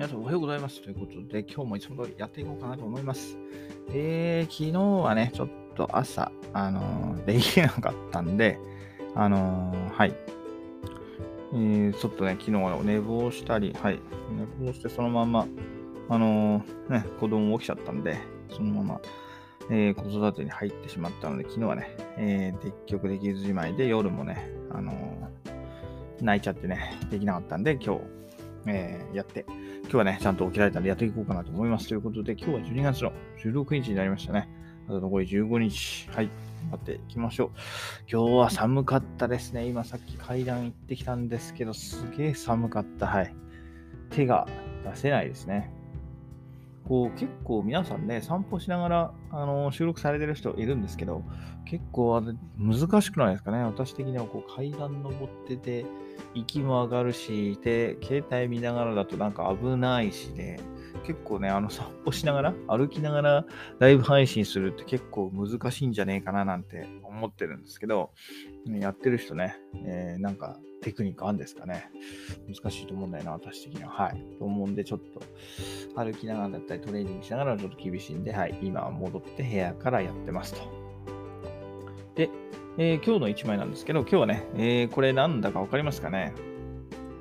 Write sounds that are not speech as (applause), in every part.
皆さんおはようございます。ということで、今日もいつも通りやっていこうかなと思います。えー、昨日はね、ちょっと朝、あのーできなかったんで、あのーはい。えー、ちょっとね、昨日は寝坊したり、はい。寝坊してそのまま、あのーね、子供起きちゃったんで、そのまま、えー子育てに入ってしまったので、昨日はね、えー、結局できずじまいで、夜もね、あのー泣いちゃってね、できなかったんで、今日、えーやって、今日はね、ちゃんと起きられたんでやっていこうかなと思います。ということで、今日は12月の16日になりましたね。あと残り15日。はい。頑張っていきましょう。今日は寒かったですね。今さっき階段行ってきたんですけど、すげえ寒かった。はい。手が出せないですね。こう結構皆さんね、散歩しながらあの収録されてる人いるんですけど、結構あれ難しくないですかね。私的にはこう階段登ってて、息も上がるし、で、携帯見ながらだとなんか危ないしで、結構ね、あの散歩しながら、歩きながらライブ配信するって結構難しいんじゃねえかななんて思ってるんですけど、やってる人ね、えーなんかテクニックあるんですかね。難しいと思うんだよな、私的には。はい。と思うんで、ちょっと歩きながらだったりトレーニングしながらちょっと厳しいんで、はい。今は戻って部屋からやってますと。で、えー今日の1枚なんですけど、今日はね、えーこれなんだかわかりますかね。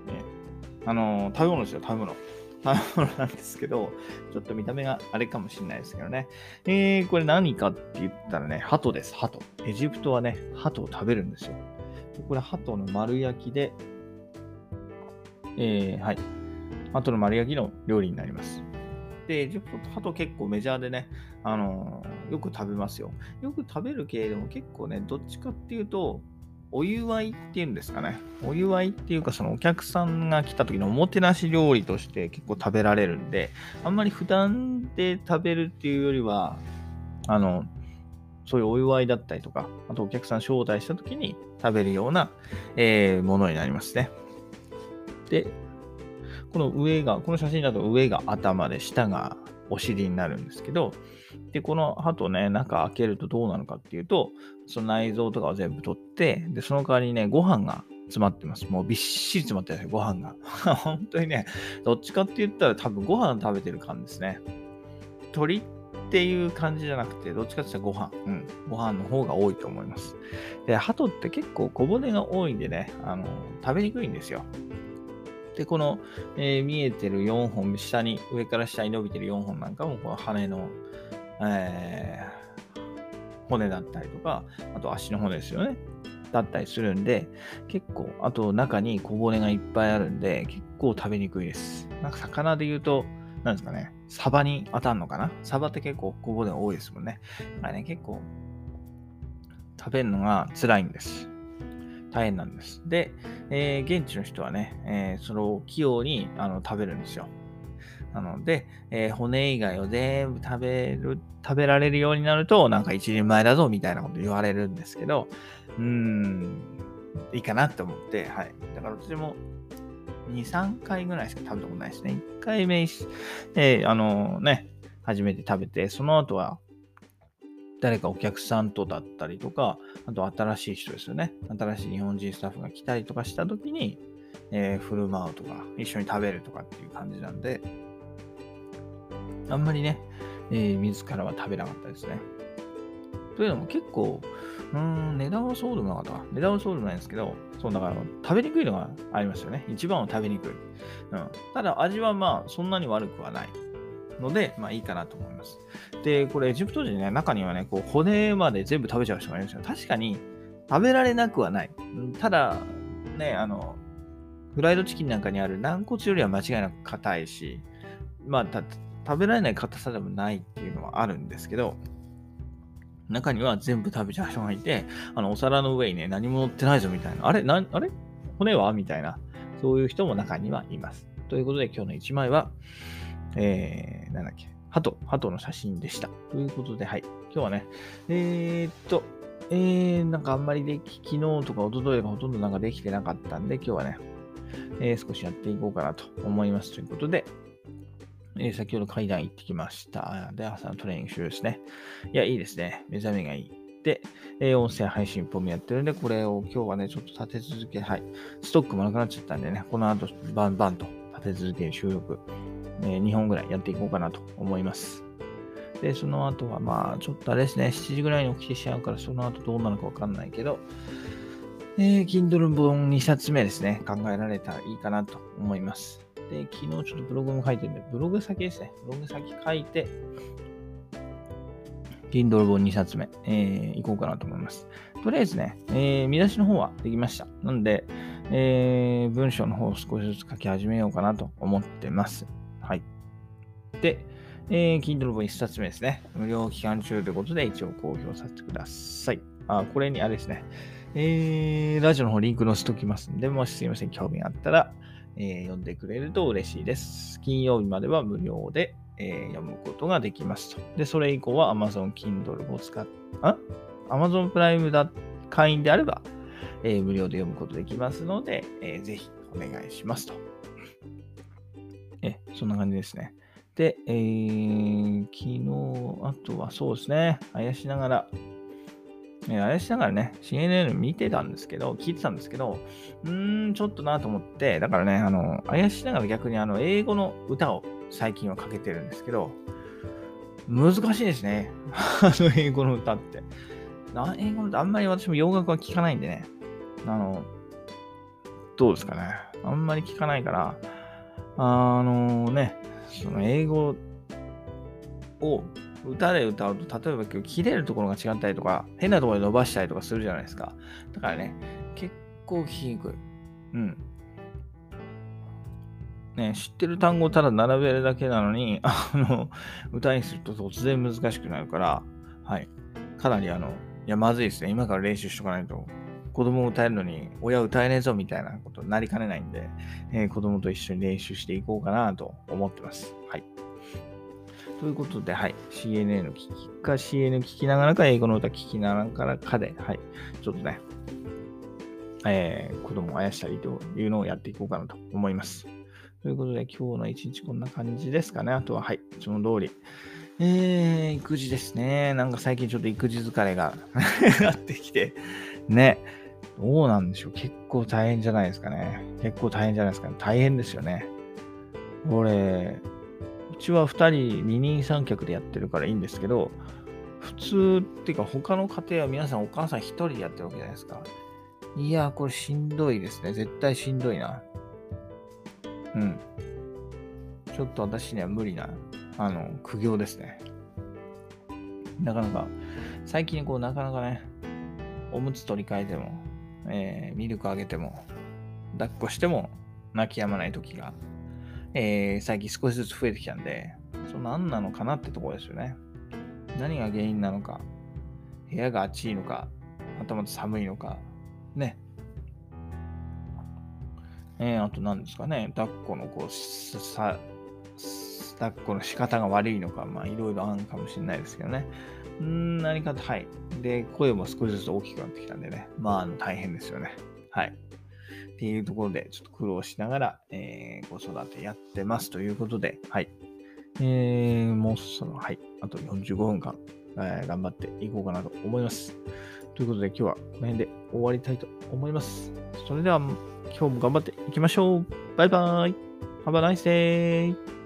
えーあの食べ物ですよ、食べ物。食べ物なんですけど、ちょっと見た目があれかもしれないですけどね。えー、これ何かって言ったらね、鳩です、鳩。エジプトはね、鳩を食べるんですよ。これ、鳩の丸焼きで、えー、はい。鳩の丸焼きの料理になります。で、エジプト鳩結構メジャーでね、あのーよく食べますよ。よく食べるけれども、結構ね、どっちかっていうと、お祝いっていうんですかね。お祝いっていうか、そのお客さんが来た時のおもてなし料理として結構食べられるんで、あんまり普段で食べるっていうよりは、あの、そういうお祝いだったりとか、あとお客さん招待した時に食べるような、えーものになりますね。で、この上が、この写真だと上が頭で下がお尻になるんですけど、で、この歯とね、中開けるとどうなのかっていうと、その内臓とかを全部取って、で、その代わりにね、ご飯が詰まってます。もうびっしり詰まってるんです、ご飯が。(laughs) 本当にね、どっちかって言ったら多分ご飯食べてる感じですね。鳥っていう感じじゃなくて、どっちかって言ったらご飯。うん。ご飯の方が多いと思います。で、鳩って結構小骨が多いんでね、あの、食べにくいんですよ。で、この、えー見えてる4本、下に、上から下に伸びてる4本なんかも、この羽の、えー骨だったりとか、あと足の骨ですよね。だったりするんで、結構、あと中に小骨がいっぱいあるんで、結構食べにくいです。なんか魚で言うと、なんですかね、サバに当たるのかな？サバって結構小骨多いですもんね。だからね、結構、食べるのが辛いんです。大変なんです。で、えー現地の人はね、えーそれを器用にあの食べるんですよ。なので、えー骨以外を全部食べる、食べられるようになると、なんか一人前だぞみたいなこと言われるんですけど、うーん、いいかなって思って、はい。だから私も2、3回ぐらいしか食べたことないですね。1回目、えーあのね、初めて食べて、その後は、誰かお客さんとだったりとか、あと新しい人ですよね。新しい日本人スタッフが来たりとかした時に、えー振る舞うとか、一緒に食べるとかっていう感じなんで、あんまりね、えー自らは食べなかったですね。というのも結構、うーん、値段はそうでもなかったか。値段はそうでもないんですけど、そうだから食べにくいのがありますよね。一番は食べにくい。うん。ただ味はまあそんなに悪くはないので、まあいいかなと思います。で、これエジプト人ね、中にはね、こう骨まで全部食べちゃう人がいるんですよ。確かに食べられなくはない。ただ、ね、あの、フライドチキンなんかにある軟骨よりは間違いなく硬いし、まあ、た食べられない硬さでもないっていうのはあるんですけど、中には全部食べちゃう人がいて、あの、お皿の上にね、何も乗ってないぞみたいな。あれなあれ？骨は？みたいな。そういう人も中にはいます。ということで、今日の1枚は、えー、なんだっけ、鳩、鳩の写真でした。ということで、はい。今日はね、えー、っと、えー、なんかあんまりでき、昨日とか一昨日がほとんどなんかできてなかったんで、今日はね、えー少しやっていこうかなと思います。ということで、えー先ほど階段行ってきました。で、朝のトレーニング終了ですね。いや、いいですね。目覚めがいい。で、えー音声配信本もやってるんで、これを今日はね、ちょっと立て続け、はい。ストックもなくなっちゃったんでね、この後、バンバンと立て続けに収録えー、2本ぐらいやっていこうかなと思います。で、その後はまあ、ちょっとあれですね、7時ぐらいに起きてしまうから、その後どうなのかわかんないけど、えー、Kindle 本2冊目ですね、考えられたらいいかなと思います。で、昨日ちょっとブログも書いてるんで、ブログ先ですね。ブログ先書いて、Kindle 本2冊目、えー、行こうかなと思います。とりあえずね、えー、見出しの方はできました。なので、えー、文章の方を少しずつ書き始めようかなと思ってます。はい。で、えー、Kindle 本1冊目ですね。無料期間中ということで一応公表させてください。あ、これにあれですね。えー、ラジオの方リンク載せておきますんで、もしすいません、興味があったら、えー、読んでくれると嬉しいです。金曜日までは無料で、えー、読むことができますと。で、それ以降は Amazon Kindle を使っ、あ ?Amazon プライムだ会員であれば、えー、無料で読むことできますので、えー、ぜひお願いしますと。え、そんな感じですね。で、えー、昨日、あとはそうですね、あやしながら、えあれしながらね、CNN 見てたんですけど、聞いてたんですけど、うーん、ちょっとなと思って、だからね、あの、あやしながら逆にあの、英語の歌を最近はかけてるんですけど、難しいですね。(laughs) あの、英語の歌って。英語の歌、あんまり私も洋楽は聞かないんでね。あの、どうですかね。あんまり聞かないから、あのね、その英語を歌で歌うと、例えば今日切れるところが違ったりとか、変なところで伸ばしたりとかするじゃないですか。だからね、結構聞きにくい。うん。ね、知ってる単語をただ並べるだけなのに、(laughs) あの、歌にすると突然難しくなるから、はい。かなりあの、いや、まずいですね。今から練習しとかないと、子供を歌えるのに、親歌えねえぞみたいなことになりかねないんで、えー、子供と一緒に練習していこうかなと思ってます。はい。ということで、はい。CNN 聞きか、CNN 聞きながらか、英語の歌聞きながらかで、はい。ちょっとね、えー、子供をあやしたりというのをやっていこうかなと思います。ということで、今日の一日こんな感じですかね。あとは、はい。その通り。えー、育児ですね。なんか最近ちょっと育児疲れが (laughs) なってきて、ね。どうなんでしょう。結構大変じゃないですかね。結構大変じゃないですかね。大変ですよね。俺、ちは2人二人三脚でやってるからいいんですけど、普通っていうか他の家庭は皆さんお母さん1人でやってるわけじゃないですか。いやこれしんどいですね。絶対しんどいな。うん。ちょっと私には無理な、あの、苦行ですね。なかなか、最近こう、なかなかね、おむつ取り替えても、えー、ミルクあげても、抱っこしても泣き止まない時がえー、最近少しずつ増えてきたんで、その何なのかなってところですよね。何が原因なのか、部屋が暑いのか、またまた寒いのか、ね。えー、あと何ですかね、抱っこのこう、さ、抱っこの仕方が悪いのか、まあいろいろあるかもしれないですけどね。うん、何かはい。で、声も少しずつ大きくなってきたんでね。まあ、大変ですよね。はい。っていうところで、ちょっと苦労しながら、えー、子育てやってますということで、はい。えー、もうその、はい。あと45分間、えー、頑張っていこうかなと思います。ということで、今日はこの辺で終わりたいと思います。それでは、今日も頑張っていきましょう。バイバーイ。Have a nice day.